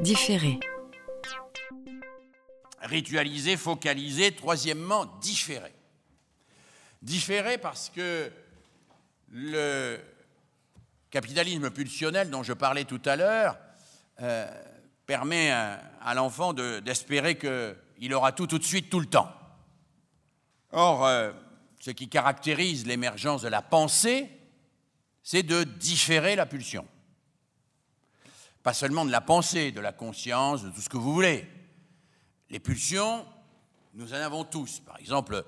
Différer. Ritualiser, focaliser, troisièmement, différer. Différer parce que le capitalisme pulsionnel dont je parlais tout à l'heure euh, permet à, l'enfant de- d'espérer qu'il aura tout tout de suite, tout le temps. Or, euh, ce qui caractérise l'émergence de la pensée, c'est de différer la pulsion. Pas seulement de la pensée, de la conscience, de tout ce que vous voulez. Les pulsions, nous en avons tous. Par exemple,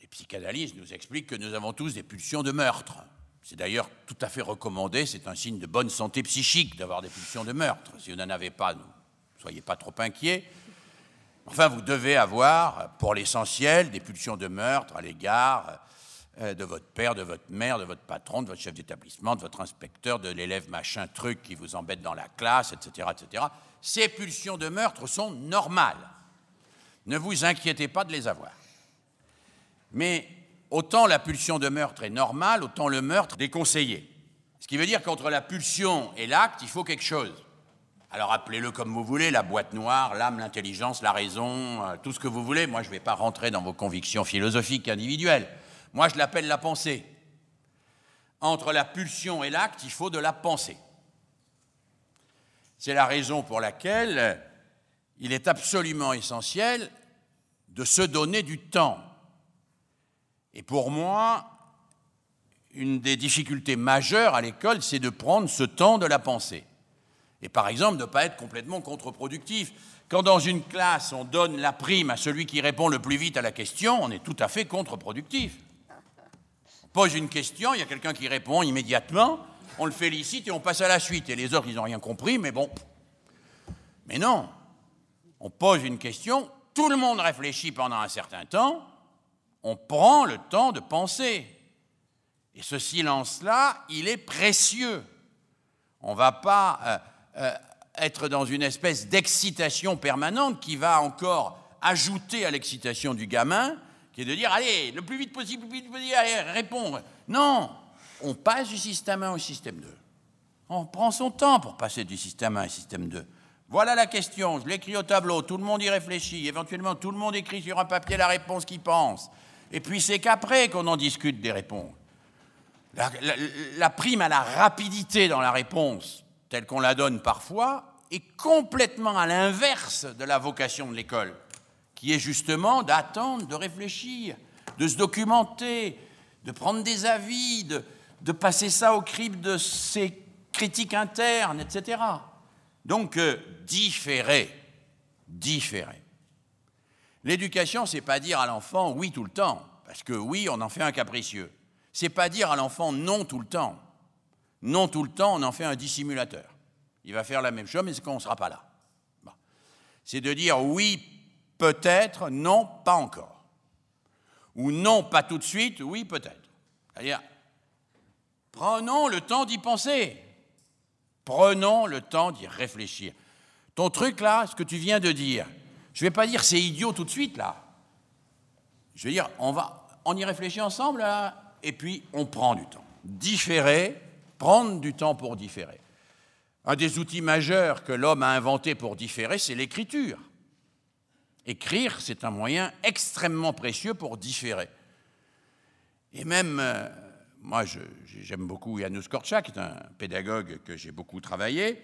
les psychanalystes nous expliquent que nous avons tous des pulsions de meurtre. C'est d'ailleurs tout à fait recommandé, c'est un signe de bonne santé psychique d'avoir des pulsions de meurtre. Si vous n'en avez pas, ne soyez pas trop inquiets. Enfin, vous devez avoir, pour l'essentiel, des pulsions de meurtre à l'égard de votre père, de votre mère, de votre patron, de votre chef d'établissement, de votre inspecteur, de l'élève machin truc qui vous embête dans la classe, etc., etc. Ces pulsions de meurtre sont normales. Ne vous inquiétez pas de les avoir. Mais autant la pulsion de meurtre est normale, autant le meurtre déconseillé. Ce qui veut dire qu'entre la pulsion et l'acte, il faut quelque chose. Alors appelez-le comme vous voulez, la boîte noire, l'âme, l'intelligence, la raison, euh, tout ce que vous voulez. Moi, je ne vais pas rentrer dans vos convictions philosophiques individuelles. Moi, je l'appelle la pensée. Entre la pulsion et l'acte, il faut de la pensée. C'est la raison pour laquelle euh, il est absolument essentiel de se donner du temps. Et pour moi, une des difficultés majeures à l'école, c'est de prendre ce temps de la pensée. Et par exemple, de ne pas être complètement contre-productif. Quand dans une classe, on donne la prime à celui qui répond le plus vite à la question, on est tout à fait contre-productif. Pose une question, il y a quelqu'un qui répond immédiatement, on le félicite et on passe à la suite. Et les autres, ils n'ont rien compris, mais bon. Mais non, on pose une question, tout le monde réfléchit pendant un certain temps, on prend le temps de penser. Et ce silence-là, il est précieux. On ne va pas euh, euh, être dans une espèce d'excitation permanente qui va encore ajouter à l'excitation du gamin, qui est de dire, allez, le plus vite possible, le plus vite possible, allez, réponds. Non, on passe du système 1 au système 2. On prend son temps pour passer du système 1 au système 2. Voilà la question, je l'écris au tableau, tout le monde y réfléchit, éventuellement tout le monde écrit sur un papier la réponse qu'il pense. Et puis c'est qu'après qu'on en discute des réponses. La prime à la rapidité dans la réponse, telle qu'on la donne parfois, est complètement à l'inverse de la vocation de l'école, qui est justement d'attendre, de réfléchir, de se documenter, de prendre des avis, de, passer ça au crible de ses critiques internes, etc. Donc, euh, différer, différer. L'éducation, c'est pas dire à l'enfant oui tout le temps, parce que oui, on en fait un capricieux. C'est pas dire à l'enfant non tout le temps. Non tout le temps, on en fait un dissimulateur. Il va faire la même chose, mais c'est qu'on ne sera pas là. C'est de dire oui, peut-être, non, pas encore. Ou non, pas tout de suite, oui, peut-être. C'est-à-dire, prenons le temps d'y penser. Prenons le temps d'y réfléchir. Ton truc là, ce que tu viens de dire, je ne vais pas dire c'est idiot tout de suite là. Je vais dire, on, va, on y réfléchit ensemble là, et puis on prend du temps. Différer, prendre du temps pour différer. Un des outils majeurs que l'homme a inventé pour différer, c'est l'écriture. Écrire, c'est un moyen extrêmement précieux pour différer. Et même, euh, moi, j'aime beaucoup Janusz Korczak, qui est un pédagogue que j'ai beaucoup travaillé.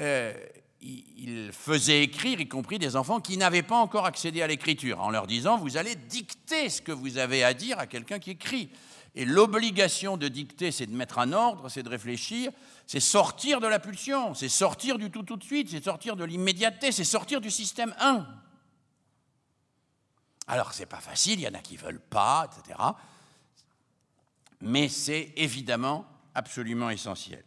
Euh, il faisait écrire, y compris des enfants qui n'avaient pas encore accédé à l'écriture, en leur disant Vous allez dicter ce que vous avez à dire à quelqu'un qui écrit. Et l'obligation de dicter, c'est de mettre un ordre, c'est de réfléchir, c'est sortir de la pulsion, c'est sortir du tout tout de suite, c'est sortir de l'immédiateté, c'est sortir du système 1. Alors, c'est pas facile, il y en a qui veulent pas, etc. Mais c'est évidemment absolument essentiel.